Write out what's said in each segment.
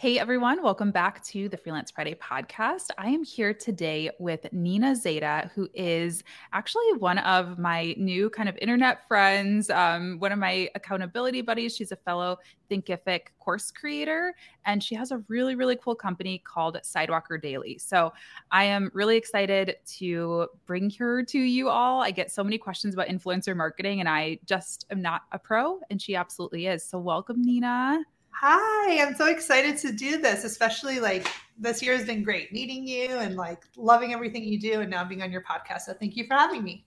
Hey everyone, welcome back to the Freelance Friday podcast. I am here today with Nina Zadeh, who is actually one of my new kind of internet friends, um, one of my accountability buddies. She's a fellow Thinkific course creator, and she has a really, really cool company called Sidewalker Daily. So I am really excited to bring her to you all. I get so many questions about influencer marketing, and I just am not a pro, and she absolutely is. So welcome, Nina. Hi, I'm so excited to do this, especially like this year has been great meeting you and like loving everything you do and now being on your podcast. So thank you for having me.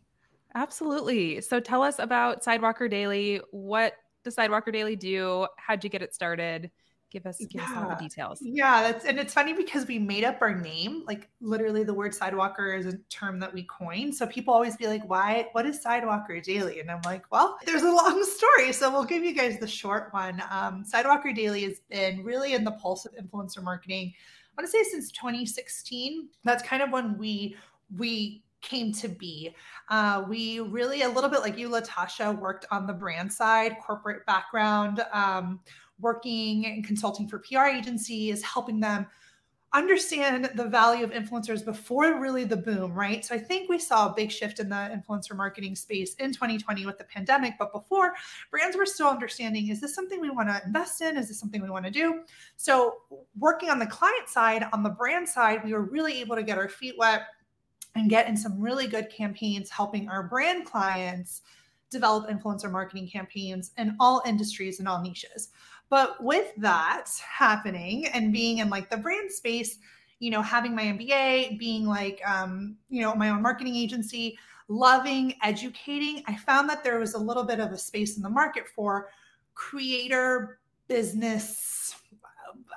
Absolutely. So tell us about Sidewalker Daily. What does Sidewalker Daily do? How'd you get it started? Give us give yeah. us all the details yeah that's and it's funny because we made up our name like literally the word sidewalker is a term that we coined so people always be like why what is sidewalker daily and i'm like well there's a long story so we'll give you guys the short one um, sidewalker daily has been really in the pulse of influencer marketing i want to say since 2016 that's kind of when we we came to be. Uh, we really, a little bit like you, Latasha, worked on the brand side, corporate background. Um, working and consulting for PR agencies, helping them understand the value of influencers before really the boom, right? So I think we saw a big shift in the influencer marketing space in 2020 with the pandemic, but before brands were still understanding is this something we want to invest in? Is this something we want to do? So working on the client side, on the brand side, we were really able to get our feet wet and get in some really good campaigns helping our brand clients develop influencer marketing campaigns in all industries and all niches. But with that happening and being in like the brand space, you know, having my MBA, being like, um, you know, my own marketing agency, loving educating, I found that there was a little bit of a space in the market for creator business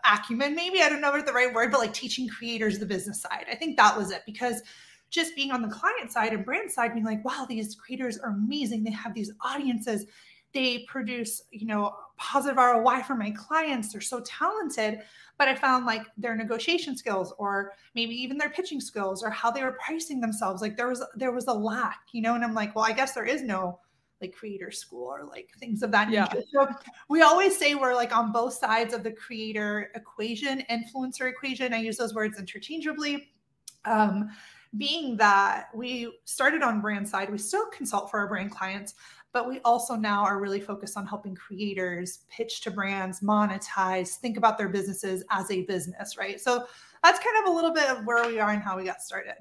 acumen, maybe. I don't know what the right word, but like teaching creators the business side. I think that was it because just being on the client side and brand side, being like, wow, these creators are amazing. They have these audiences they produce you know positive roi for my clients they're so talented but i found like their negotiation skills or maybe even their pitching skills or how they were pricing themselves like there was there was a lack you know and i'm like well i guess there is no like creator school or like things of that nature. So we always say we're like on both sides of the creator equation, influencer equation. I use those words interchangeably. Um, being that we started on brand side, we still consult for our brand clients, but we also now are really focused on helping creators pitch to brands, monetize, think about their businesses as a business, right? So that's kind of a little bit of where we are and how we got started.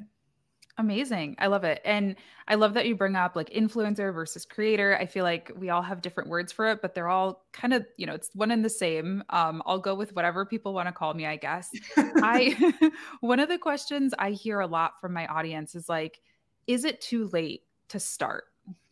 Amazing. I love it. And I love that you bring up like influencer versus creator. I feel like we all have different words for it, but they're all kind of, you know, it's one and the same. Um, I'll go with whatever people want to call me, I guess. I one of the questions I hear a lot from my audience is like, is it too late to start?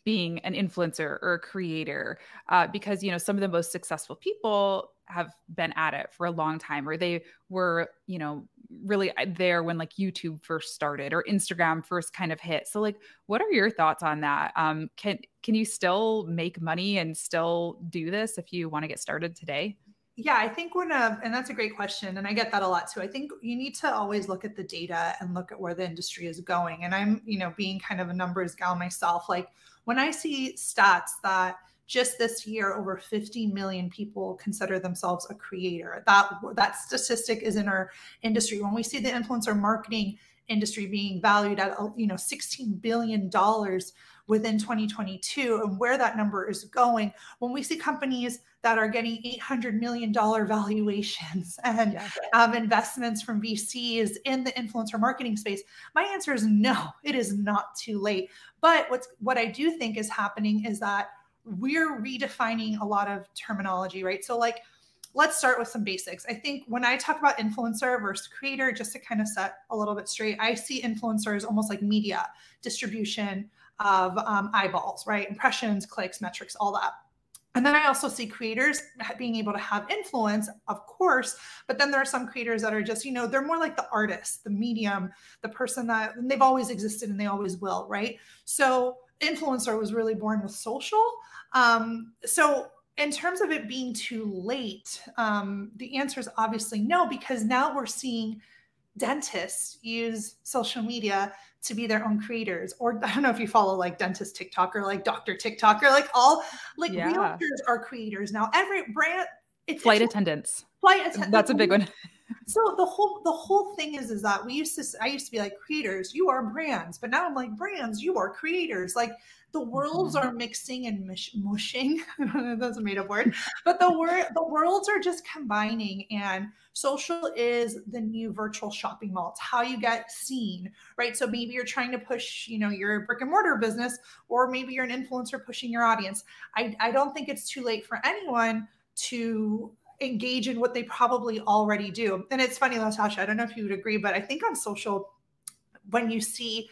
Being an influencer or a creator uh, because you know some of the most successful people have been at it for a long time or they were you know really uh, there when like youtube first started or instagram first kind of hit so like what are your thoughts on that um, can can you still make money and still do this if you want to get started today yeah, I think one of, and that's a great question. And I get that a lot too. I think you need to always look at the data and look at where the industry is going. And I'm, you know, being kind of a numbers gal myself, like when I see stats that just this year over 50 million people consider themselves a creator, that that statistic is in our industry. When we see the influencer marketing industry being valued at you know 16 billion dollars within 2022 and where that number is going when we see companies that are getting 800 million dollar valuations and yeah. um, investments from vcs in the influencer marketing space my answer is no it is not too late but what's what i do think is happening is that we're redefining a lot of terminology right so like let's start with some basics. I think when I talk about influencer versus creator, just to kind of set a little bit straight, I see influencers almost like media distribution of um, eyeballs, right? Impressions, clicks, metrics, all that. And then I also see creators being able to have influence, of course, but then there are some creators that are just, you know, they're more like the artist, the medium, the person that they've always existed and they always will, right? So influencer was really born with social. Um, so in terms of it being too late, um, the answer is obviously no, because now we're seeing dentists use social media to be their own creators. Or I don't know if you follow like dentist TikTok or like doctor TikTok or like all like yeah. realtors are creators now. Every brand it's flight it's, attendants. Flight attendants. That's a big one. So the whole the whole thing is is that we used to I used to be like creators, you are brands, but now I'm like brands, you are creators. Like the worlds mm-hmm. are mixing and mush, mushing. That's a made up word, but the word the worlds are just combining. And social is the new virtual shopping mall. It's how you get seen, right? So maybe you're trying to push, you know, your brick and mortar business, or maybe you're an influencer pushing your audience. I, I don't think it's too late for anyone to engage in what they probably already do. And it's funny, Latasha, I don't know if you would agree, but I think on social, when you see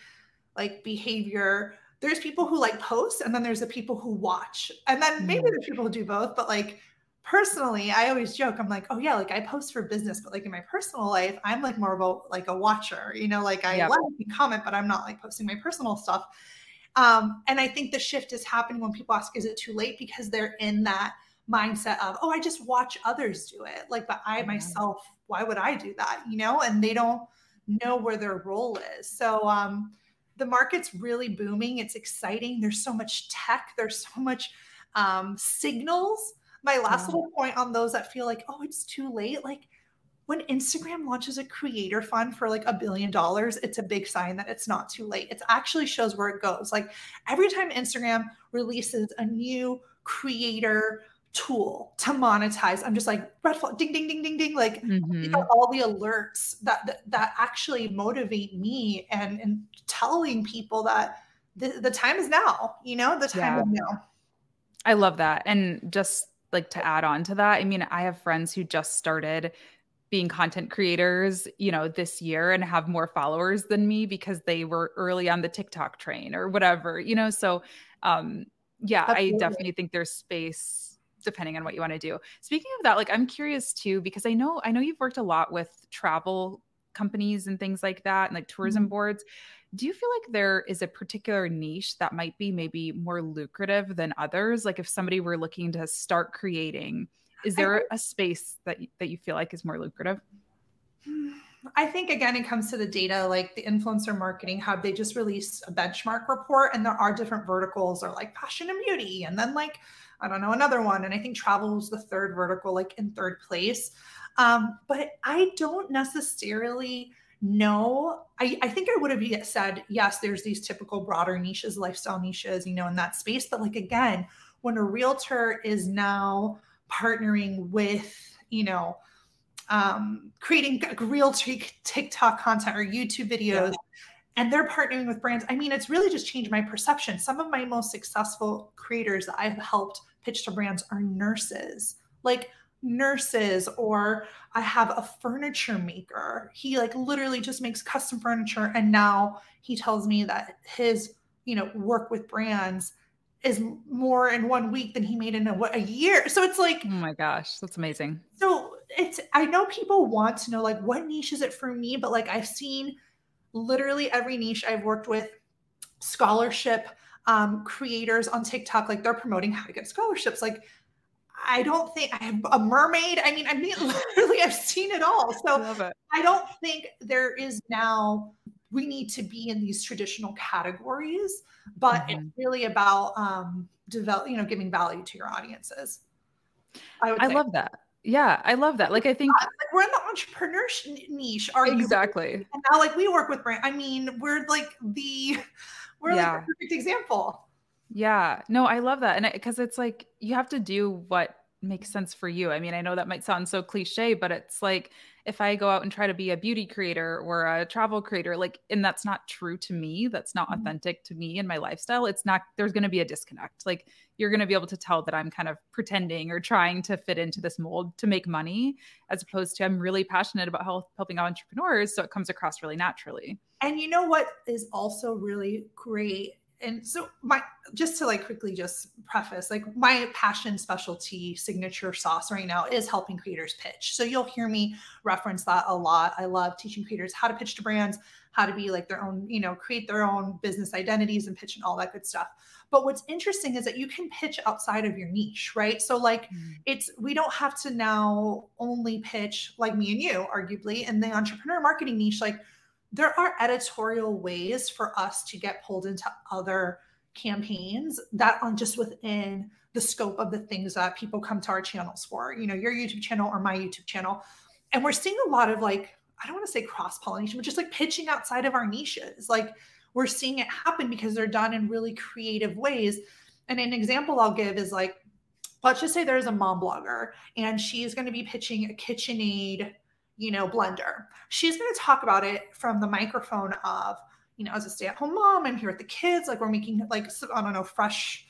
like behavior there's people who like post and then there's the people who watch and then maybe mm. there's people who do both but like personally i always joke i'm like oh yeah like i post for business but like in my personal life i'm like more of a like a watcher you know like i yep. like and comment but i'm not like posting my personal stuff um and i think the shift is happening when people ask is it too late because they're in that mindset of oh i just watch others do it like but i myself why would i do that you know and they don't know where their role is so um the market's really booming. It's exciting. There's so much tech. There's so much um, signals. My last little point on those that feel like, oh, it's too late. Like when Instagram launches a creator fund for like a billion dollars, it's a big sign that it's not too late. It actually shows where it goes. Like every time Instagram releases a new creator tool to monetize i'm just like red flag ding ding ding ding ding like mm-hmm. you know, all the alerts that, that, that actually motivate me and and telling people that the, the time is now you know the time yeah. is now i love that and just like to add on to that i mean i have friends who just started being content creators, you know, this year and have more followers than me because they were early on the TikTok train or whatever, you know. So um yeah, Absolutely. I definitely think there's space depending on what you want to do. Speaking of that, like I'm curious too because I know I know you've worked a lot with travel companies and things like that and like tourism mm-hmm. boards. Do you feel like there is a particular niche that might be maybe more lucrative than others? Like if somebody were looking to start creating, is there a space that that you feel like is more lucrative? I think again, it comes to the data, like the influencer marketing hub, they just released a benchmark report and there are different verticals or like fashion and beauty. And then like I don't know, another one. And I think travel was the third vertical, like in third place. Um, but I don't necessarily know. I, I think I would have said, yes, there's these typical broader niches, lifestyle niches, you know, in that space. But like, again, when a realtor is now partnering with, you know, um, creating real TikTok content or YouTube videos, yeah and they're partnering with brands. I mean, it's really just changed my perception. Some of my most successful creators that I've helped pitch to brands are nurses. Like nurses or I have a furniture maker. He like literally just makes custom furniture and now he tells me that his, you know, work with brands is more in one week than he made in a, what, a year. So it's like Oh my gosh, that's amazing. So it's I know people want to know like what niche is it for me, but like I've seen literally every niche I've worked with scholarship um, creators on TikTok, like they're promoting how to get scholarships. Like, I don't think I have a mermaid. I mean, I mean, literally, I've seen it all. So I, I don't think there is now. We need to be in these traditional categories, but mm-hmm. it's really about um, develop, you know, giving value to your audiences. I, I love that. Yeah, I love that. Like, I think like we're in the entrepreneur niche. Are exactly. And now, like, we work with brand. I mean, we're like the we're yeah. like a perfect example. Yeah. No, I love that. And because it's like you have to do what makes sense for you. I mean, I know that might sound so cliche, but it's like if I go out and try to be a beauty creator or a travel creator, like, and that's not true to me, that's not mm-hmm. authentic to me and my lifestyle, it's not, there's going to be a disconnect. Like, you're going to be able to tell that I'm kind of pretending or trying to fit into this mold to make money, as opposed to I'm really passionate about health, helping entrepreneurs. So it comes across really naturally. And you know what is also really great and so my just to like quickly just preface like my passion specialty signature sauce right now is helping creators pitch. So you'll hear me reference that a lot. I love teaching creators how to pitch to brands how to be like their own you know create their own business identities and pitch and all that good stuff. But what's interesting is that you can pitch outside of your niche right? So like mm. it's we don't have to now only pitch like me and you arguably in the entrepreneur marketing niche like there are editorial ways for us to get pulled into other campaigns that are just within the scope of the things that people come to our channels for, you know, your YouTube channel or my YouTube channel. And we're seeing a lot of like, I don't want to say cross pollination, but just like pitching outside of our niches. Like we're seeing it happen because they're done in really creative ways. And an example I'll give is like, let's just say there's a mom blogger and she's going to be pitching a KitchenAid you know, blender. She's going to talk about it from the microphone of, you know, as a stay at home mom, I'm here with the kids. Like we're making like, I don't know, fresh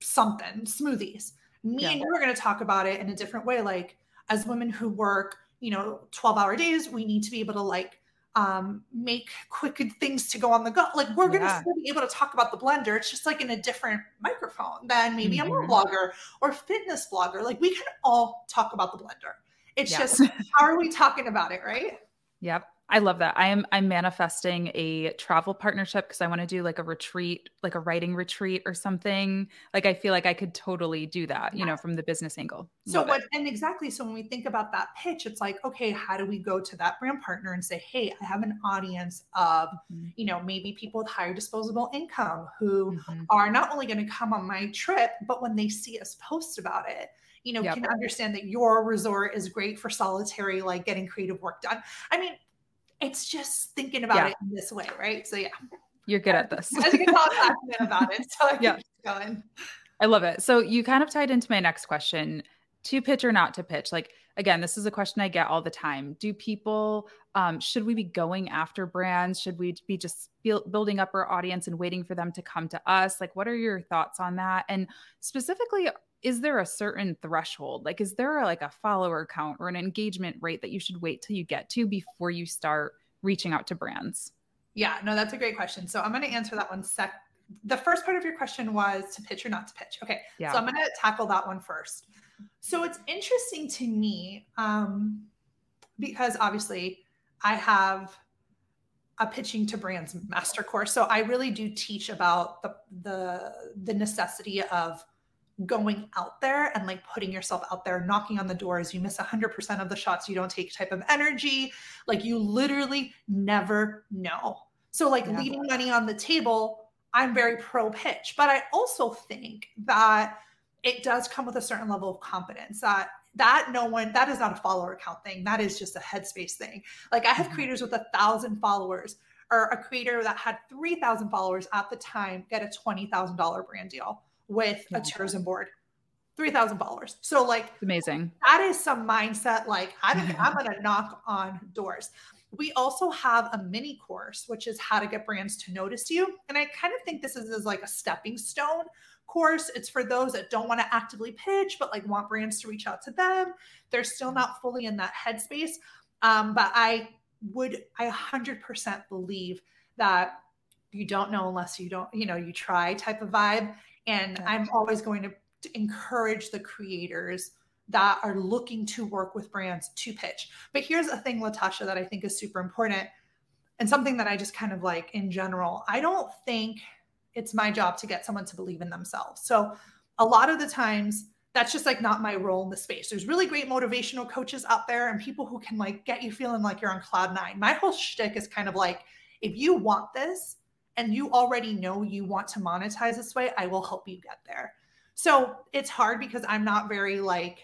something, smoothies. Me yeah. and you are going to talk about it in a different way. Like as women who work, you know, 12 hour days, we need to be able to like um, make quick things to go on the go. Like we're going to yeah. be able to talk about the blender. It's just like in a different microphone than maybe mm-hmm. a blogger or fitness blogger. Like we can all talk about the blender. It's yeah. just how are we talking about it, right? Yep. I love that. I am I'm manifesting a travel partnership because I want to do like a retreat, like a writing retreat or something. Like I feel like I could totally do that, you know, from the business angle. So love what it. and exactly so when we think about that pitch, it's like, okay, how do we go to that brand partner and say, "Hey, I have an audience of, mm-hmm. you know, maybe people with higher disposable income who mm-hmm. are not only going to come on my trip, but when they see us post about it, you know, yep. can understand that your resort is great for solitary, like getting creative work done. I mean, it's just thinking about yeah. it in this way, right? So yeah. You're good at this. As you can tell, I'm passionate about it. So I yeah. going. I love it. So you kind of tied into my next question to pitch or not to pitch. Like, again, this is a question I get all the time. Do people, um, should we be going after brands? Should we be just building up our audience and waiting for them to come to us? Like, what are your thoughts on that? And specifically, is there a certain threshold? Like, is there a, like a follower count or an engagement rate that you should wait till you get to before you start reaching out to brands? Yeah, no, that's a great question. So I'm going to answer that one sec. The first part of your question was to pitch or not to pitch. Okay. Yeah. So I'm going to tackle that one first. So it's interesting to me um, because obviously I have a pitching to brands master course. So I really do teach about the the the necessity of going out there and like putting yourself out there, knocking on the doors. You miss 100% of the shots you don't take type of energy. Like you literally never know. So, like yeah. leaving money on the table, I'm very pro pitch, but I also think that it does come with a certain level of confidence that that no one that is not a follower account thing that is just a headspace thing like i have mm-hmm. creators with a thousand followers or a creator that had 3000 followers at the time get a $20000 brand deal with yeah. a tourism board. 3,000 followers. So like amazing. That is some mindset. Like I don't, I'm going to knock on doors. We also have a mini course, which is how to get brands to notice you. And I kind of think this is, is like a stepping stone course. It's for those that don't want to actively pitch, but like want brands to reach out to them. They're still not fully in that headspace. Um, but I would, I 100% believe that you don't know unless you don't, you know, you try type of vibe. And I'm always going to, to encourage the creators that are looking to work with brands to pitch. But here's a thing, Latasha, that I think is super important and something that I just kind of like in general. I don't think it's my job to get someone to believe in themselves. So a lot of the times, that's just like not my role in the space. There's really great motivational coaches out there and people who can like get you feeling like you're on cloud nine. My whole shtick is kind of like, if you want this, and you already know you want to monetize this way, I will help you get there. So it's hard because I'm not very like,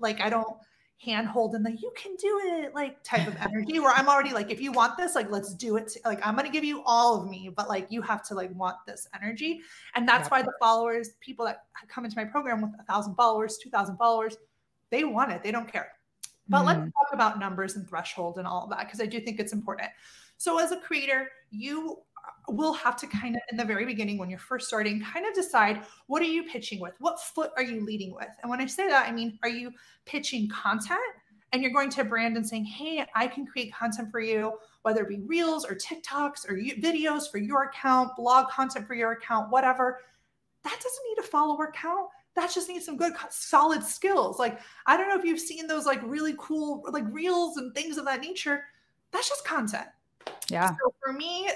like I don't handhold in the you can do it like type of energy where I'm already like, if you want this, like let's do it. Like I'm gonna give you all of me, but like you have to like want this energy. And that's why the followers, people that come into my program with a thousand followers, two thousand followers, they want it. They don't care. But mm. let's talk about numbers and threshold and all of that because I do think it's important. So as a creator, you will have to kind of in the very beginning when you're first starting kind of decide what are you pitching with what foot are you leading with and when i say that i mean are you pitching content and you're going to a brand and saying, Hey, I can create content for you, whether it be reels or TikToks or videos for your account, blog content for your account, whatever, that doesn't need a follower count. That just needs some good, solid skills. Like, I don't know if you've seen those like really cool, like reels and things of that nature. That's just content. Yeah. So for me,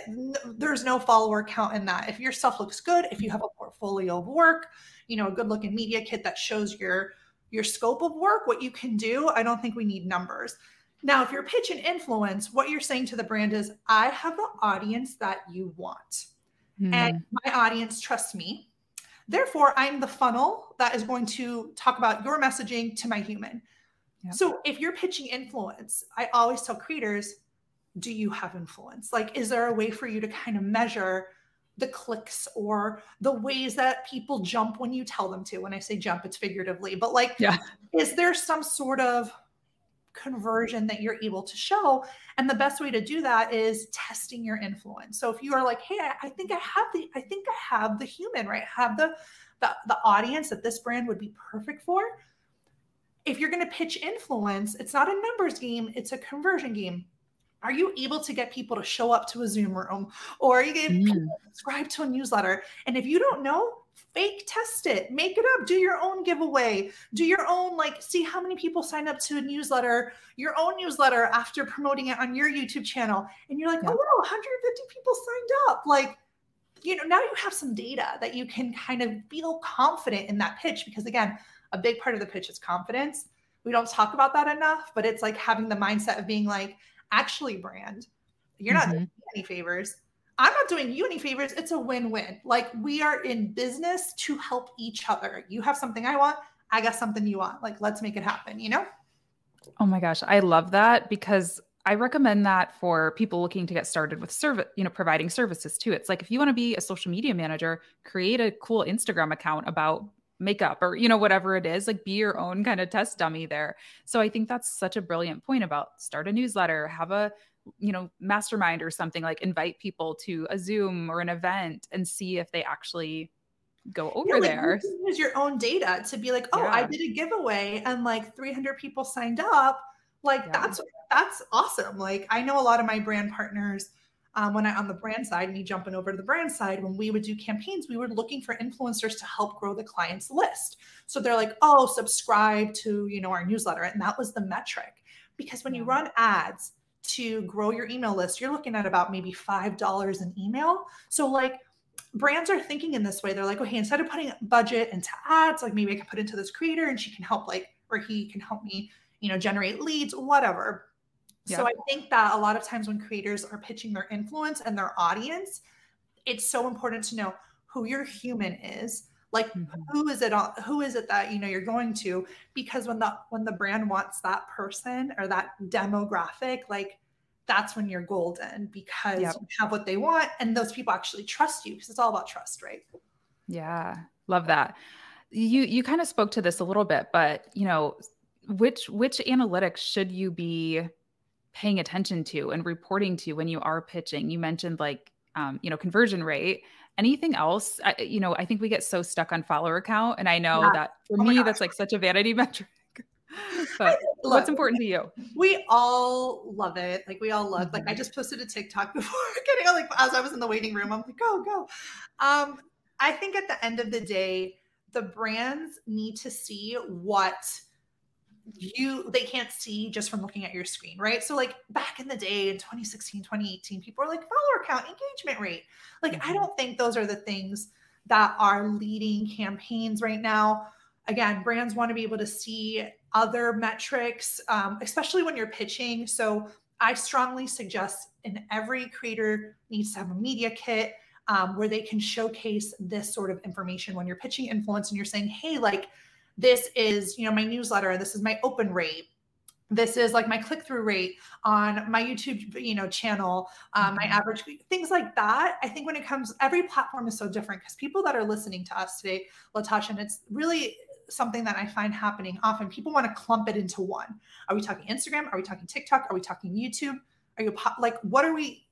there's no follower count in that. If your stuff looks good, if you have a portfolio of work, you know, a good looking media kit that shows your your scope of work, what you can do, I don't think we need numbers. Now, if you're pitching influence, what you're saying to the brand is, I have the audience that you want. Mm-hmm. And my audience trusts me. Therefore, I'm the funnel that is going to talk about your messaging to my human. Yep. So if you're pitching influence, I always tell creators, do you have influence? Like, is there a way for you to kind of measure the clicks or the ways that people jump when you tell them to? When I say jump, it's figuratively, but like, yeah. is there some sort of conversion that you're able to show? And the best way to do that is testing your influence. So if you are like, hey, I, I think I have the, I think I have the human, right? Have the, the, the audience that this brand would be perfect for. If you're going to pitch influence, it's not a numbers game, it's a conversion game are you able to get people to show up to a Zoom room or are you getting mm. people to subscribe to a newsletter? And if you don't know, fake test it, make it up, do your own giveaway, do your own, like, see how many people sign up to a newsletter, your own newsletter after promoting it on your YouTube channel. And you're like, yeah. oh, wow, 150 people signed up. Like, you know, now you have some data that you can kind of feel confident in that pitch because, again, a big part of the pitch is confidence. We don't talk about that enough, but it's like having the mindset of being like, actually brand. You're not mm-hmm. doing any favors. I'm not doing you any favors. It's a win win. Like we are in business to help each other. You have something I want, I got something you want. Like let's make it happen, you know? Oh my gosh, I love that because I recommend that for people looking to get started with service, you know, providing services too. It's like if you want to be a social media manager, create a cool Instagram account about makeup or you know whatever it is like be your own kind of test dummy there so i think that's such a brilliant point about start a newsletter have a you know mastermind or something like invite people to a zoom or an event and see if they actually go over yeah, like there use your own data to be like oh yeah. i did a giveaway and like 300 people signed up like yeah. that's that's awesome like i know a lot of my brand partners um, when I on the brand side, me jumping over to the brand side, when we would do campaigns, we were looking for influencers to help grow the client's list. So they're like, oh, subscribe to you know our newsletter, and that was the metric. Because when you run ads to grow your email list, you're looking at about maybe five dollars an email. So like brands are thinking in this way. They're like, okay, instead of putting budget into ads, like maybe I can put into this creator and she can help like, or he can help me, you know, generate leads, whatever. Yeah. So I think that a lot of times when creators are pitching their influence and their audience, it's so important to know who your human is. Like mm-hmm. who is it on, who is it that you know you're going to because when the when the brand wants that person or that demographic like that's when you're golden because yep. you have what they want and those people actually trust you because it's all about trust, right? Yeah. Love that. You you kind of spoke to this a little bit, but you know, which which analytics should you be paying attention to and reporting to when you are pitching? You mentioned like, um, you know, conversion rate. Anything else? I, you know, I think we get so stuck on follower count, and I know yeah. that for oh me, that's like such a vanity metric. but what's important to you? We all love it. Like we all love. Like I mm-hmm. just posted a TikTok before getting like as I was in the waiting room. I'm like, go go. Um, I think at the end of the day, the brands need to see what you they can't see just from looking at your screen right? So like back in the day in 2016 2018 people are like follower count engagement rate. Like mm-hmm. i don't think those are the things that are leading campaigns right now. Again brands want to be able to see other metrics um, especially when you're pitching. So i strongly suggest in every creator needs to have a media kit um, where they can showcase this sort of information. When you're pitching influence and you're saying hey like this is you know my newsletter this is my open rate. This is like my click-through rate on my youtube you know channel um, my mm-hmm. average things like that. I think when it comes every platform is so different because people that are listening to us today latasha and it's really something that i find happening often people want to clump it into one. Are we talking instagram? Are we talking tiktok? Are we talking youtube? Are you like what are we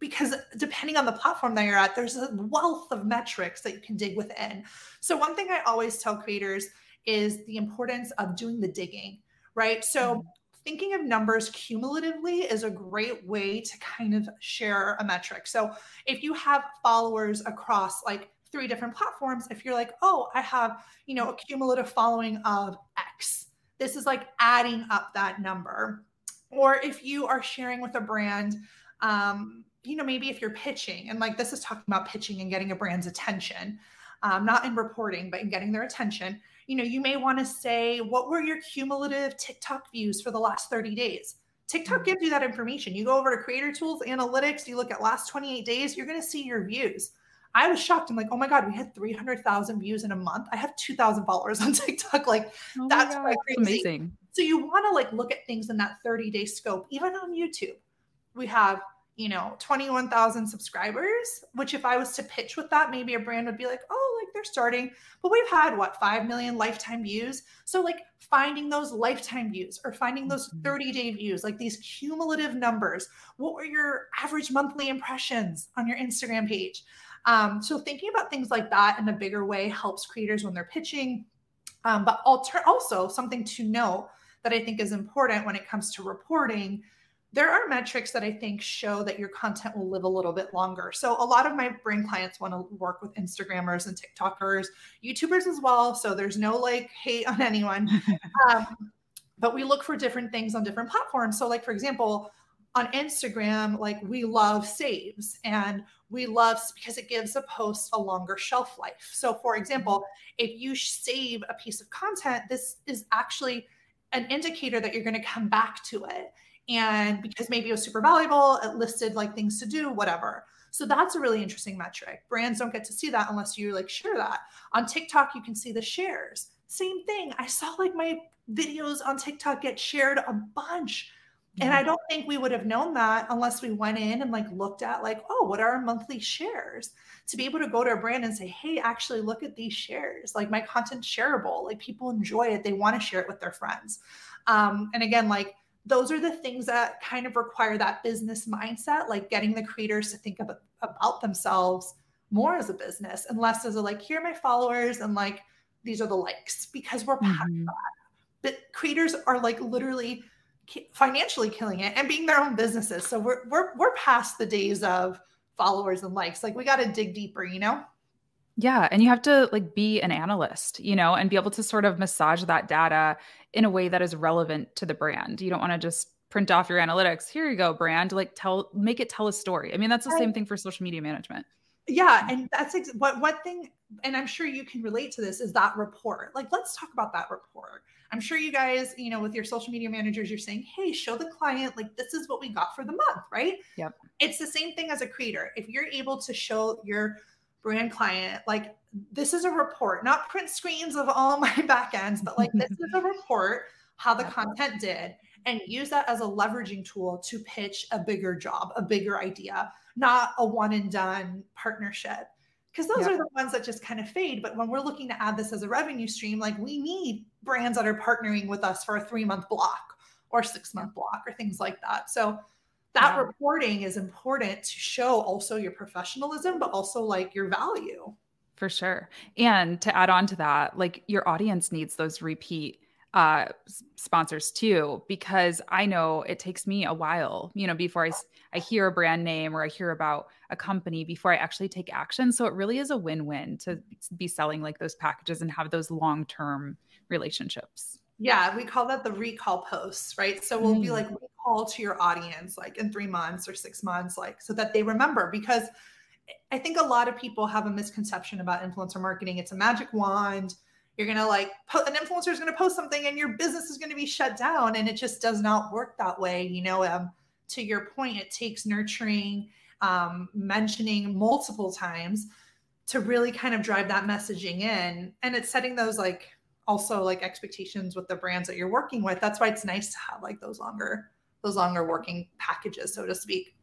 because depending on the platform that you're at, there's a wealth of metrics that you can dig within. So, one thing I always tell creators is the importance of doing the digging, right? So, mm-hmm. thinking of numbers cumulatively is a great way to kind of share a metric. So if you have followers across like three different platforms, if you're like, oh, I have, you know, a cumulative following of X, this is like adding up that number. Or if you are sharing with a brand, um, you know, maybe if you're pitching, and like this is talking about pitching and getting a brand's attention, um, not in reporting, but in getting their attention. You know, you may want to say, what were your cumulative TikTok views for the last 30 days? TikTok gives you that information. You go over to Creator Tools, Analytics, you look at last 28 days, you're going to see your views. I was shocked. I'm like, oh my God, we had 300,000 views in a month. I have 2,000 followers on TikTok. Like, oh that's God, amazing. So you want to like look at things in that 30 day scope, even on YouTube. We have you know 21,000 subscribers which if I was to pitch with that maybe a brand would be like oh like they're starting. But we've had what 5 million lifetime views? So like finding those lifetime views or finding those 30 mm-hmm. day views like these cumulative numbers what were your average monthly impressions on your Instagram page? Um, so thinking about things like that in a bigger way helps creators when they're pitching. Um, but alter- also something to know that I think is important when it comes to reporting there are metrics that I think show that your content will live a little bit longer. So a lot of my brand clients want to work with Instagrammers and TikTokers, YouTubers as well. So there's no like hate on anyone. um, but we look for different things on different platforms. So like for example, on Instagram, like we love saves and we love because it gives a post a longer shelf life. So for example, if you save a piece of content, this is actually an indicator that you're going to come back to it and because maybe it was super valuable, it listed like things to do, whatever. So that's a really interesting metric. Brands don't get to see that unless you like share that. On TikTok, you can see the shares. Same thing. I saw like my videos on TikTok get shared a bunch. And I don't think we would have known that unless we went in and like looked at like, oh, what are our monthly shares? To be able to go to a brand and say, hey, actually look at these shares. Like my content's shareable. Like people enjoy it. They want to share it with their friends. Um, and again, like those are the things that kind of require that business mindset, like getting the creators to think about, about themselves more as a business and less as a like, here are my followers and like these are the likes because we're past mm-hmm. that. But creators are like literally financially killing it and being their own businesses. So we're we're we're past the days of followers and likes. Like we got to dig deeper, you know? Yeah. And you have to like be an analyst, you know, and be able to sort of massage that data in a way that is relevant to the brand. You don't want to just print off your analytics. Here you go, brand. Like tell, make it tell a story. I mean, that's the same thing for social media management. Yeah. Mm. And that's ex- what, one thing, and I'm sure you can relate to this is that report. Like, let's talk about that report. I'm sure you guys, you know, with your social media managers, you're saying, hey, show the client, like, this is what we got for the month, right? Yep. It's the same thing as a creator. If you're able to show your brand client like this is a report not print screens of all my backends but like this is a report how the content did and use that as a leveraging tool to pitch a bigger job a bigger idea not a one and done partnership. Because those are the ones that just kind of fade but when we're looking to add this as a revenue stream like we need brands that are partnering with us for a three month block or six month block or things like that. So that yeah. reporting is important to show also your professionalism, but also like your value. For sure. And to add on to that, like your audience needs those repeat uh sponsors too because i know it takes me a while you know before i i hear a brand name or i hear about a company before i actually take action so it really is a win-win to be selling like those packages and have those long-term relationships yeah, we call that the recall posts, right? So we'll mm. be like recall to your audience like in 3 months or 6 months like so that they remember because I think a lot of people have a misconception about influencer marketing. It's a magic wand. You're going to like an influencer is going to post something and your business is going to be shut down and it just does not work that way, you know. Um, to your point, it takes nurturing, um, mentioning multiple times to really kind of drive that messaging in and it's setting those like also like expectations with the brands that you're working with that's why it's nice to have like those longer those longer working packages so to speak.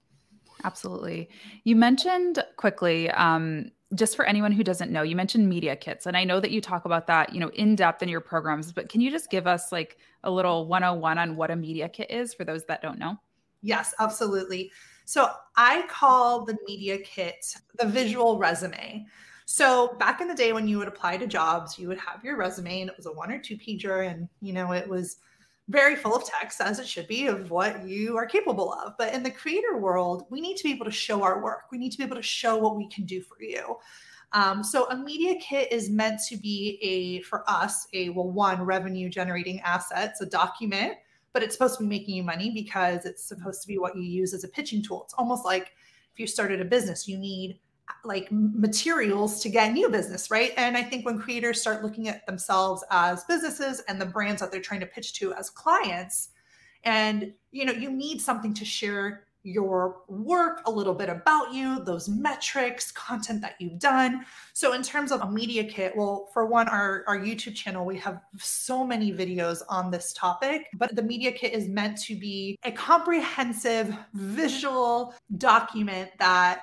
Absolutely. You mentioned quickly um, just for anyone who doesn't know you mentioned media kits and i know that you talk about that you know in depth in your programs but can you just give us like a little 101 on what a media kit is for those that don't know? Yes absolutely. So i call the media kit the visual resume. So back in the day when you would apply to jobs, you would have your resume and it was a one or two pager and you know it was very full of text as it should be of what you are capable of. But in the creator world, we need to be able to show our work. We need to be able to show what we can do for you. Um, so a media kit is meant to be a, for us, a well, one revenue generating asset. It's a document, but it's supposed to be making you money because it's supposed to be what you use as a pitching tool. It's almost like if you started a business, you need like materials to get new business, right? And I think when creators start looking at themselves as businesses and the brands that they're trying to pitch to as clients, and you know, you need something to share your work, a little bit about you, those metrics, content that you've done. So, in terms of a media kit, well, for one, our, our YouTube channel, we have so many videos on this topic, but the media kit is meant to be a comprehensive visual document that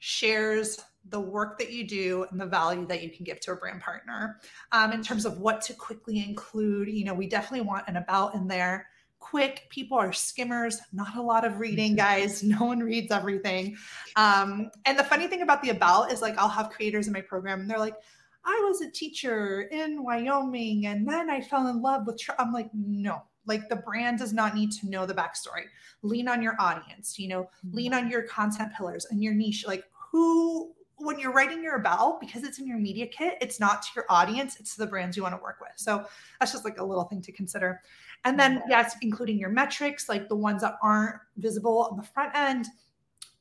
shares the work that you do and the value that you can give to a brand partner. Um, in terms of what to quickly include, you know, we definitely want an about in there. Quick, people are skimmers, not a lot of reading, guys. No one reads everything. Um, and the funny thing about the about is like I'll have creators in my program and they're like, I was a teacher in Wyoming and then I fell in love with. Tr-. I'm like, no, like the brand does not need to know the backstory. Lean on your audience, you know, lean on your content pillars and your niche. Like who when you're writing your about because it's in your media kit it's not to your audience it's to the brands you want to work with. So that's just like a little thing to consider. And then yes including your metrics like the ones that aren't visible on the front end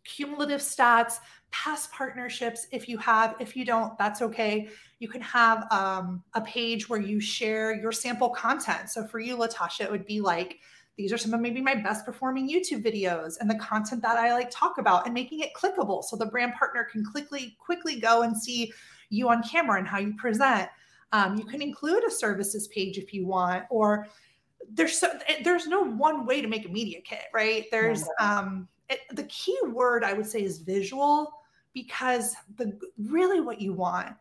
cumulative stats past partnerships if you have if you don't that's okay. You can have um, a page where you share your sample content. So for you latasha it would be like these are some of maybe my best performing YouTube videos and the content that I like talk about and making it clickable so the brand partner can quickly quickly go and see you on camera and how you present. Um, you can include a services page if you want, or there's so, there's no one way to make a media kit, right? There's um, it, the key word I would say is visual because the really what you want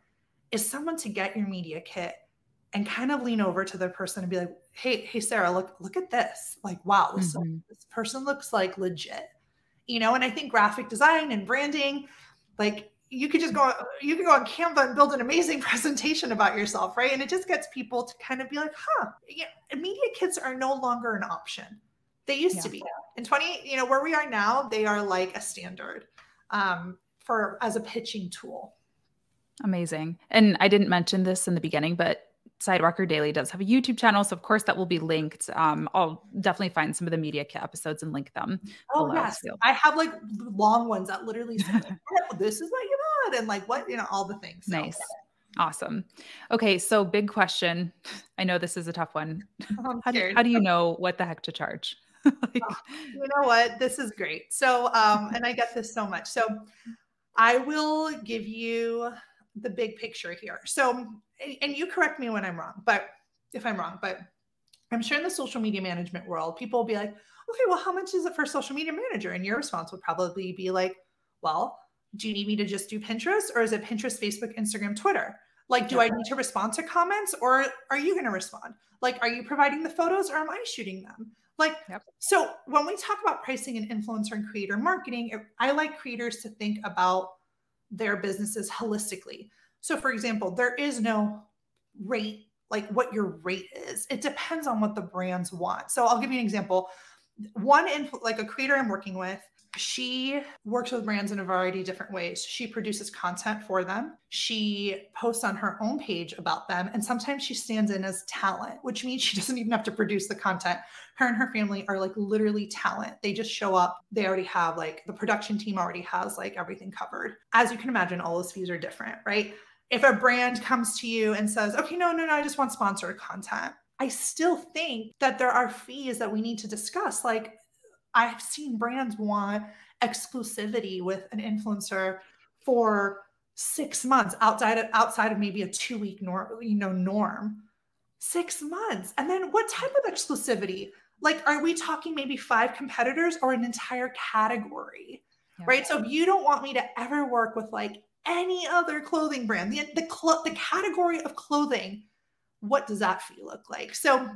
is someone to get your media kit and kind of lean over to the person and be like, "Hey, hey, Sarah, look, look at this! Like, wow, this, mm-hmm. this person looks like legit." You know, and I think graphic design and branding, like you could just go, you could go on Canva and build an amazing presentation about yourself, right? And it just gets people to kind of be like, "Huh, yeah, media kits are no longer an option. They used yeah. to be in 20, you know, where we are now, they are like a standard um, for as a pitching tool." Amazing. And I didn't mention this in the beginning, but Sidewalker Daily does have a YouTube channel, so of course that will be linked. Um, I'll definitely find some of the media kit episodes and link them. Oh yes, I have like long ones that literally say, oh, "This is what you want," and like what you know, all the things. So. Nice, awesome. Okay, so big question. I know this is a tough one. How do, how do you know what the heck to charge? like, oh, you know what? This is great. So, um, and I get this so much. So, I will give you the big picture here. So, and you correct me when I'm wrong, but if I'm wrong, but I'm sure in the social media management world, people will be like, okay, well, how much is it for social media manager? And your response would probably be like, well, do you need me to just do Pinterest or is it Pinterest, Facebook, Instagram, Twitter? Like, do I need to respond to comments or are you going to respond? Like, are you providing the photos or am I shooting them? Like, yep. so when we talk about pricing and influencer and creator marketing, I like creators to think about their businesses holistically. So, for example, there is no rate like what your rate is. It depends on what the brands want. So, I'll give you an example. One, in, like a creator I'm working with, she works with brands in a variety of different ways. She produces content for them. She posts on her own page about them. And sometimes she stands in as talent, which means she doesn't even have to produce the content. Her and her family are like literally talent. They just show up. They already have like the production team already has like everything covered. As you can imagine, all those fees are different, right? If a brand comes to you and says, okay, no, no, no, I just want sponsored content. I still think that there are fees that we need to discuss. Like I've seen brands want exclusivity with an influencer for six months outside of outside of maybe a two week norm, you know, norm. Six months. And then what type of exclusivity? Like, are we talking maybe five competitors or an entire category? Yeah. Right. So if you don't want me to ever work with like any other clothing brand, the the, cl- the category of clothing, what does that fee look like? So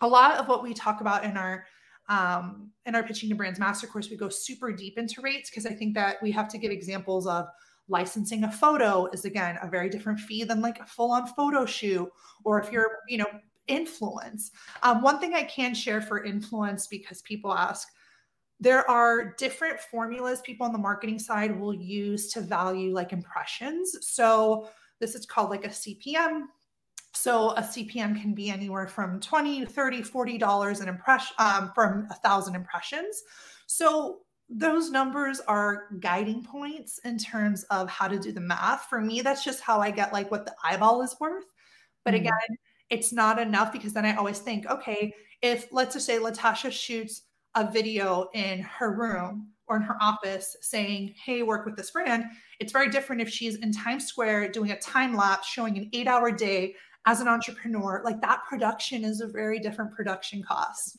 a lot of what we talk about in our um, in our pitching to brands master course, we go super deep into rates because I think that we have to give examples of licensing a photo is again a very different fee than like a full on photo shoot. Or if you're, you know, influence. Um, one thing I can share for influence because people ask, there are different formulas people on the marketing side will use to value like impressions. So this is called like a CPM. So a CPM can be anywhere from 20, 30, 40 dollars an impression um, from a thousand impressions. So those numbers are guiding points in terms of how to do the math. For me, that's just how I get like what the eyeball is worth. But mm-hmm. again, it's not enough because then I always think, okay, if let's just say Latasha shoots a video in her room or in her office saying, hey, work with this brand, it's very different if she's in Times Square doing a time lapse showing an eight hour day as an entrepreneur. Like that production is a very different production cost.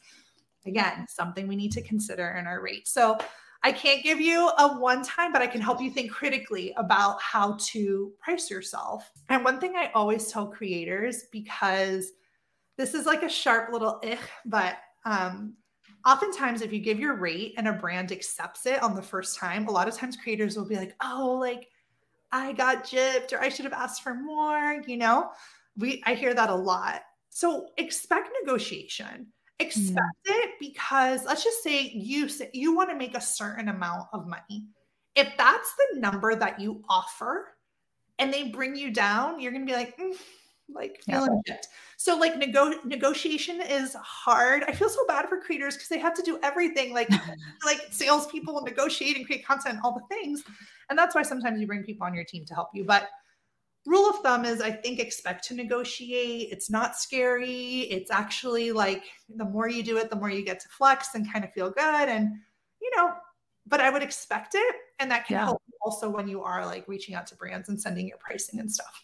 Again, something we need to consider in our rate. So I can't give you a one time, but I can help you think critically about how to price yourself. And one thing I always tell creators, because this is like a sharp little ich, but um, oftentimes if you give your rate and a brand accepts it on the first time, a lot of times creators will be like, oh, like I got gypped or I should have asked for more, you know? We I hear that a lot. So expect negotiation expect mm. it because let's just say you say you want to make a certain amount of money if that's the number that you offer and they bring you down you're going to be like mm, like feeling yeah. shit so like nego- negotiation is hard i feel so bad for creators because they have to do everything like like salespeople negotiate and create content all the things and that's why sometimes you bring people on your team to help you but rule of thumb is I think expect to negotiate. It's not scary. It's actually like the more you do it, the more you get to flex and kind of feel good. And, you know, but I would expect it. And that can yeah. help also when you are like reaching out to brands and sending your pricing and stuff.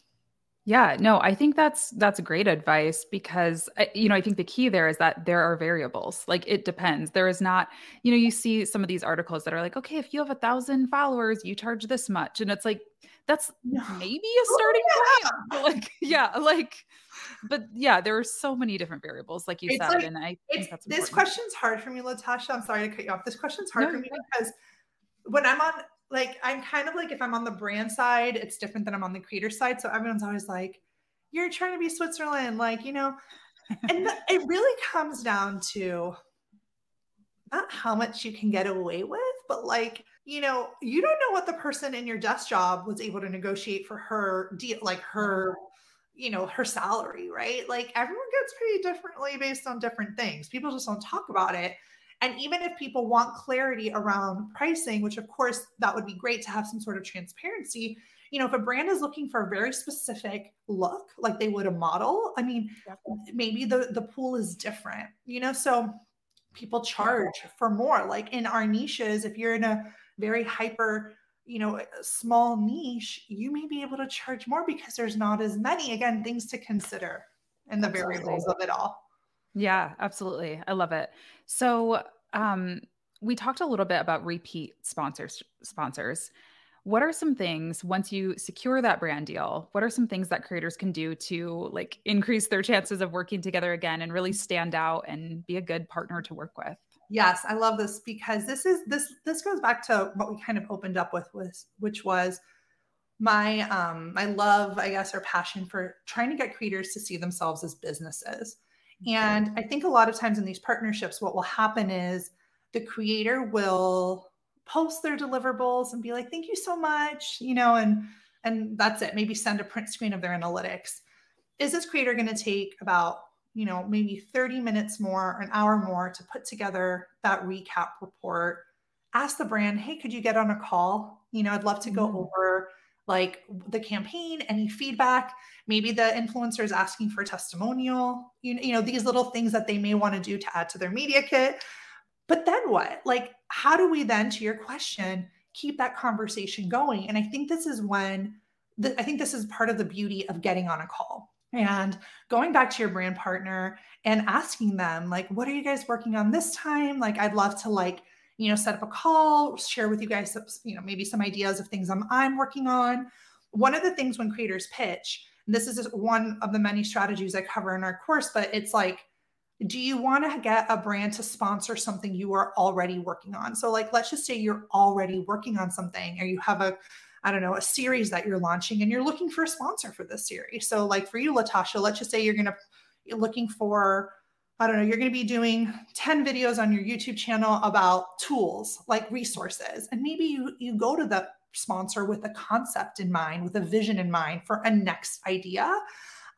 Yeah, no, I think that's that's great advice because uh, you know, I think the key there is that there are variables. Like it depends. There is not, you know, you see some of these articles that are like, okay, if you have a thousand followers, you charge this much. And it's like, that's maybe a starting point. Like, yeah, like, but yeah, there are so many different variables, like you it's said. Like, and I think that's this question's hard for me, Latasha. I'm sorry to cut you off. This question's hard no, for me because when I'm on like I'm kind of like if I'm on the brand side, it's different than I'm on the creator side. So everyone's always like, you're trying to be Switzerland, like, you know, and the, it really comes down to not how much you can get away with, but like you know, you don't know what the person in your desk job was able to negotiate for her deal, like her, you know, her salary, right? Like everyone gets paid differently based on different things. People just don't talk about it. And even if people want clarity around pricing, which of course that would be great to have some sort of transparency, you know, if a brand is looking for a very specific look, like they would a model, I mean, maybe the the pool is different, you know, so people charge for more. Like in our niches, if you're in a very hyper you know small niche you may be able to charge more because there's not as many again things to consider and the absolutely. variables of it all. Yeah absolutely. I love it. So um we talked a little bit about repeat sponsors sponsors. What are some things once you secure that brand deal what are some things that creators can do to like increase their chances of working together again and really stand out and be a good partner to work with Yes, I love this because this is this this goes back to what we kind of opened up with was which was my um my love, I guess, or passion for trying to get creators to see themselves as businesses. And I think a lot of times in these partnerships, what will happen is the creator will post their deliverables and be like, thank you so much, you know, and and that's it. Maybe send a print screen of their analytics. Is this creator going to take about you know, maybe 30 minutes more, an hour more to put together that recap report. Ask the brand, hey, could you get on a call? You know, I'd love to go mm-hmm. over like the campaign, any feedback. Maybe the influencer is asking for a testimonial, you, you know, these little things that they may want to do to add to their media kit. But then what? Like, how do we then, to your question, keep that conversation going? And I think this is when, the, I think this is part of the beauty of getting on a call and going back to your brand partner and asking them like what are you guys working on this time? Like i'd love to like you know set up a call share with you guys you know maybe some ideas of things i'm, I'm working on. One of the things when creators pitch this is just one of the many strategies i cover in our course but it's like do you want to get a brand to sponsor something you are already working on? So like let's just say you're already working on something or you have a I don't know, a series that you're launching and you're looking for a sponsor for this series. So, like for you, Latasha, let's just say you're going to looking for I don't know, you're going to be doing 10 videos on your YouTube channel about tools like resources. And maybe you, you go to the sponsor with a concept in mind, with a vision in mind for a next idea.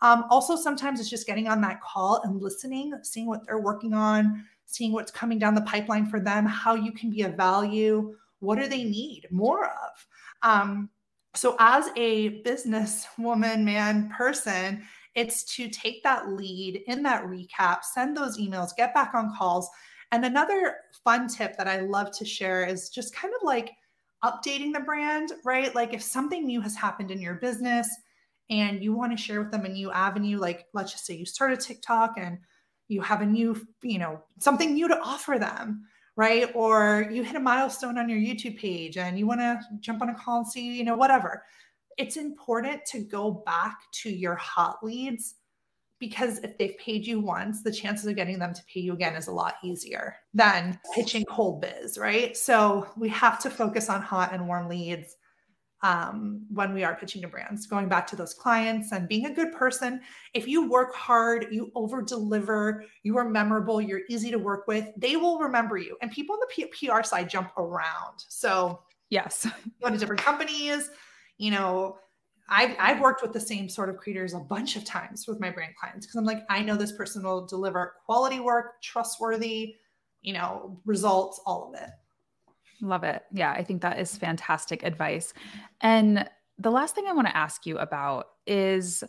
Um, also, sometimes it's just getting on that call and listening, seeing what they're working on, seeing what's coming down the pipeline for them, how you can be of value, what do they need more of. Um, so, as a business woman, man, person, it's to take that lead in that recap, send those emails, get back on calls. And another fun tip that I love to share is just kind of like updating the brand, right? Like if something new has happened in your business and you want to share with them a new avenue, like let's just say you start a TikTok and you have a new, you know, something new to offer them, right? Or you hit a milestone on your YouTube page and you want to jump on a call and see, you know, whatever. It's important to go back to your hot leads because if they've paid you once, the chances of getting them to pay you again is a lot easier than pitching cold biz, right? So we have to focus on hot and warm leads um, when we are pitching to brands. Going back to those clients and being a good person. If you work hard, you over deliver, you are memorable, you're easy to work with, they will remember you. And people on the P- PR side jump around. So yes, go to different companies, you know I've, I've worked with the same sort of creators a bunch of times with my brand clients because I'm like, I know this person will deliver quality work, trustworthy, you know, results, all of it. Love it. Yeah, I think that is fantastic advice. And the last thing I want to ask you about is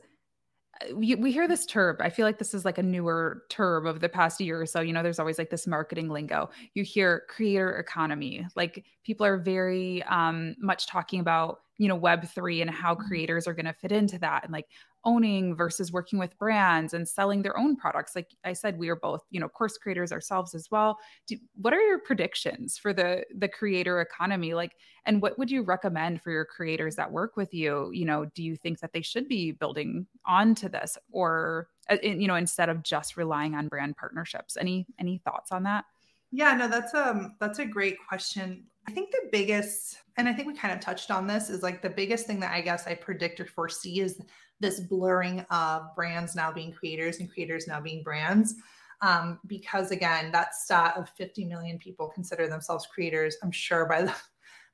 we, we hear this term. I feel like this is like a newer term of the past year or so. You know, there's always like this marketing lingo. You hear creator economy. Like people are very um, much talking about you know web3 and how mm-hmm. creators are going to fit into that and like owning versus working with brands and selling their own products. Like i said we are both you know course creators ourselves as well. Do, what are your predictions for the the creator economy? Like and what would you recommend for your creators that work with you? You know do you think that they should be building onto this or uh, you know instead of just relying on brand partnerships? Any any thoughts on that? Yeah no that's um that's a great question. I think the biggest, and I think we kind of touched on this, is like the biggest thing that I guess I predict or foresee is this blurring of brands now being creators and creators now being brands. Um, because again, that stat of 50 million people consider themselves creators, I'm sure by the,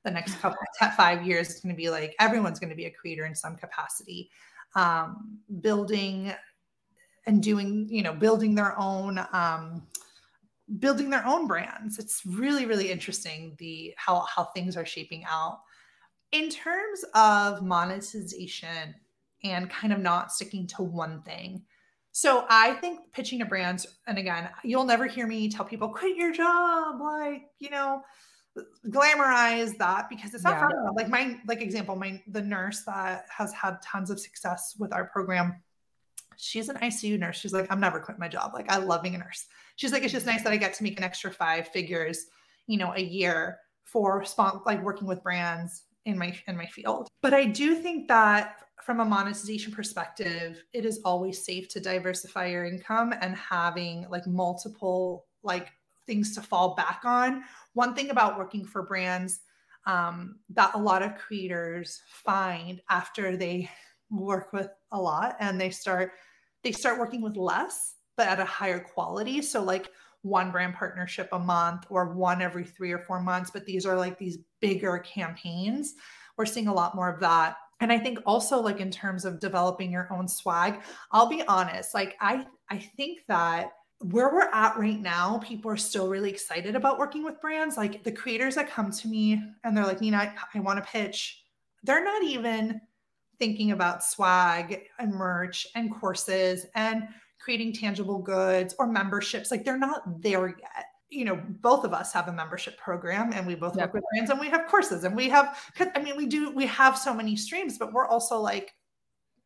the next couple five years, it's going to be like everyone's going to be a creator in some capacity. Um, building and doing, you know, building their own um, building their own brands. It's really, really interesting the how how things are shaping out. In terms of monetization and kind of not sticking to one thing. So I think pitching to brands, and again, you'll never hear me tell people quit your job, like, you know, glamorize that because it's not yeah. for like my like example, my the nurse that has had tons of success with our program. She's an ICU nurse. She's like, I'm never quitting my job. Like, I love being a nurse she's like, it's just nice that I get to make an extra five figures, you know, a year for spon- like working with brands in my in my field. But I do think that from a monetization perspective, it is always safe to diversify your income and having like multiple like things to fall back on. One thing about working for brands um, that a lot of creators find after they work with a lot and they start they start working with less but at a higher quality. So like one brand partnership a month or one every three or four months, but these are like these bigger campaigns. We're seeing a lot more of that. And I think also like in terms of developing your own swag, I'll be honest, like I I think that where we're at right now, people are still really excited about working with brands. Like the creators that come to me and they're like, Nina, I, I want to pitch. They're not even thinking about swag and merch and courses and creating tangible goods or memberships. Like they're not there yet. You know, both of us have a membership program and we both yep. work with brands and we have courses and we have, I mean, we do, we have so many streams, but we're also like,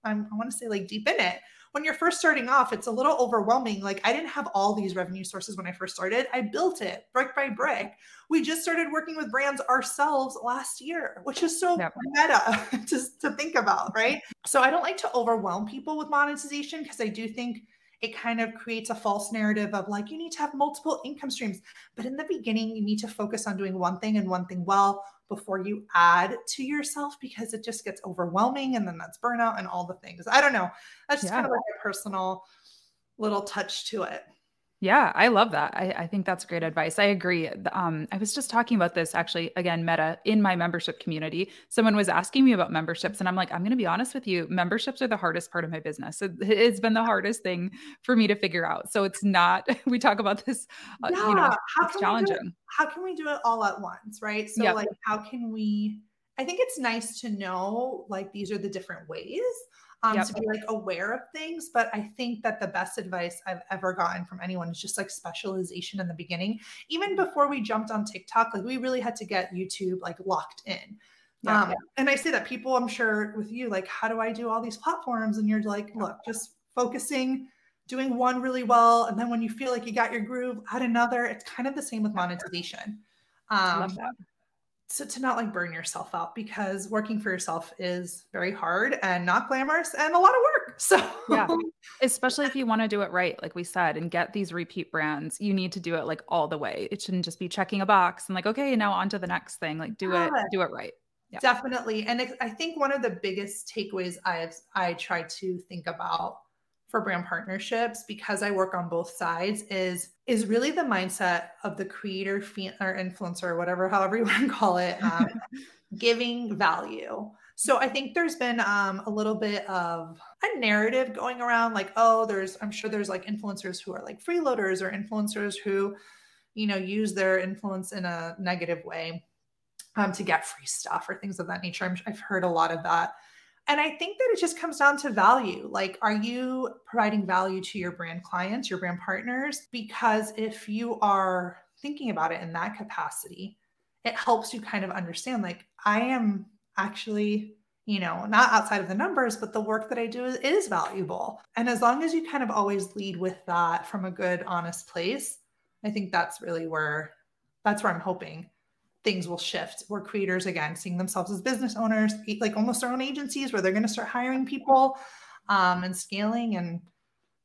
I'm, I want to say like deep in it when you're first starting off, it's a little overwhelming. Like I didn't have all these revenue sources when I first started. I built it brick by brick. We just started working with brands ourselves last year, which is so yep. meta to, to think about, right? So I don't like to overwhelm people with monetization because I do think it kind of creates a false narrative of like you need to have multiple income streams but in the beginning you need to focus on doing one thing and one thing well before you add to yourself because it just gets overwhelming and then that's burnout and all the things i don't know that's just yeah. kind of like a personal little touch to it. Yeah, I love that. I, I, think that's great advice. I agree. Um, I was just talking about this actually, again, meta in my membership community. Someone was asking me about memberships, and I'm like, I'm going to be honest with you. Memberships are the hardest part of my business. It, has been the hardest thing for me to figure out. So it's not, we talk about this, uh, yeah. you know, how it's challenging. It, how can we do it all at once? Right. So, yep. like, how can we? I think it's nice to know like these are the different ways um, yep. to be like aware of things. But I think that the best advice I've ever gotten from anyone is just like specialization in the beginning. Even before we jumped on TikTok, like we really had to get YouTube like locked in. Yeah, um, yeah. And I say that people, I'm sure with you, like, how do I do all these platforms? And you're like, look, just focusing, doing one really well. And then when you feel like you got your groove, add another. It's kind of the same with monetization. Um, so to not like burn yourself out because working for yourself is very hard and not glamorous and a lot of work. So yeah, especially if you want to do it right, like we said, and get these repeat brands, you need to do it like all the way. It shouldn't just be checking a box and like, okay, now on to the next thing. Like do yeah. it, do it right. Yeah. Definitely. And I think one of the biggest takeaways I've I try to think about for brand partnerships because I work on both sides is is really the mindset of the creator or influencer whatever however you want to call it um, giving value. So I think there's been um, a little bit of a narrative going around like oh there's I'm sure there's like influencers who are like freeloaders or influencers who you know use their influence in a negative way um, to get free stuff or things of that nature. i I've heard a lot of that. And I think that it just comes down to value. Like, are you providing value to your brand clients, your brand partners? Because if you are thinking about it in that capacity, it helps you kind of understand like, I am actually, you know, not outside of the numbers, but the work that I do is, is valuable. And as long as you kind of always lead with that from a good, honest place, I think that's really where that's where I'm hoping things will shift. Where creators again seeing themselves as business owners like almost their own agencies where they're going to start hiring people um, and scaling and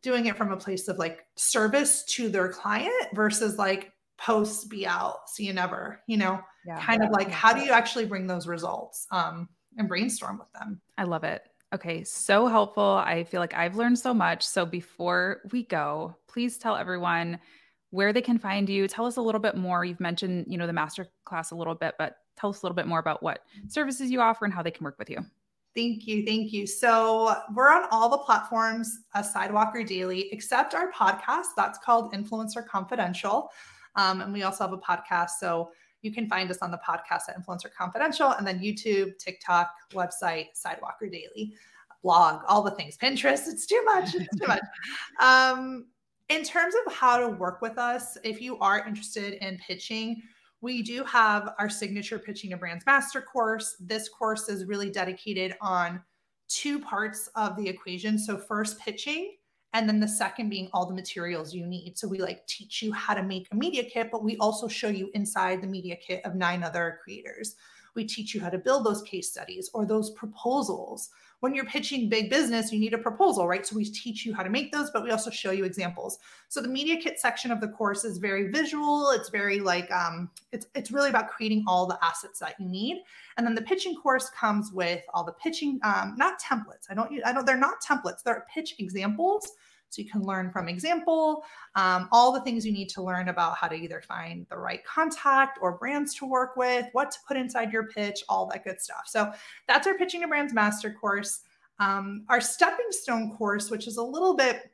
doing it from a place of like service to their client versus like posts be out see you never you know? Yeah, kind yeah, of like how do you actually bring those results um, and brainstorm with them? I love it. Okay so helpful. I feel like i've learned so much. So before we go please tell everyone where they can find you. Tell us a little bit more. You've mentioned, you know, the master class a little bit, but tell us a little bit more about what services you offer and how they can work with you. Thank you. Thank you. So we're on all the platforms, a Sidewalker Daily, except our podcast. That's called Influencer Confidential. Um, and we also have a podcast. So you can find us on the podcast at Influencer Confidential and then YouTube, TikTok, website, Sidewalker Daily, blog, all the things, Pinterest. It's too much. It's too much. Um, in terms of how to work with us, if you are interested in pitching, we do have our signature pitching to brands master course. This course is really dedicated on two parts of the equation. So, first, pitching, and then the second being all the materials you need. So, we like teach you how to make a media kit, but we also show you inside the media kit of nine other creators. We teach you how to build those case studies or those proposals when you're pitching big business, you need a proposal, right? So we teach you how to make those, but we also show you examples. So the media kit section of the course is very visual. It's very like um, it's it's really about creating all the assets that you need. And then the pitching course comes with all the pitching, um, not templates. I don't I don't they're not templates. They're pitch examples so you can learn from example, um, all the things you need to learn about how to either find the right contact or brands to work with, what to put inside your pitch, all that good stuff. So that's our Pitching to Brands Master course. Um, our Stepping Stone course, which is a little bit,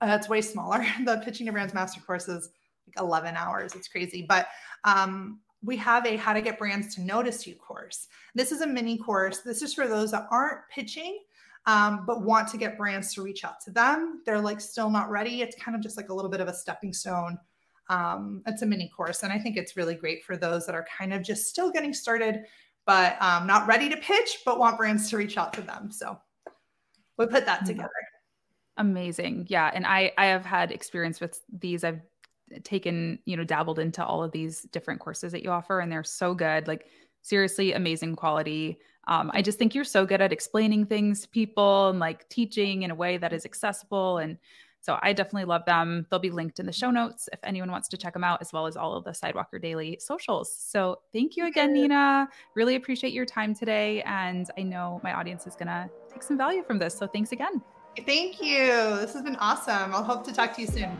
uh, it's way smaller. the Pitching to Brands Master course is like 11 hours. It's crazy. But um, we have a How to Get Brands to Notice You course. This is a mini course. This is for those that aren't pitching um, but want to get brands to reach out to them. They're like still not ready. It's kind of just like a little bit of a stepping stone. Um, it's a mini course, and I think it's really great for those that are kind of just still getting started, but um, not ready to pitch, but want brands to reach out to them. So we put that together. Amazing, yeah. And I I have had experience with these. I've taken you know dabbled into all of these different courses that you offer, and they're so good. Like seriously, amazing quality. Um, I just think you're so good at explaining things to people and like teaching in a way that is accessible. And so I definitely love them. They'll be linked in the show notes if anyone wants to check them out, as well as all of the Sidewalker Daily socials. So thank you again, Nina. Really appreciate your time today. And I know my audience is going to take some value from this. So thanks again. Thank you. This has been awesome. I'll hope to talk to you soon.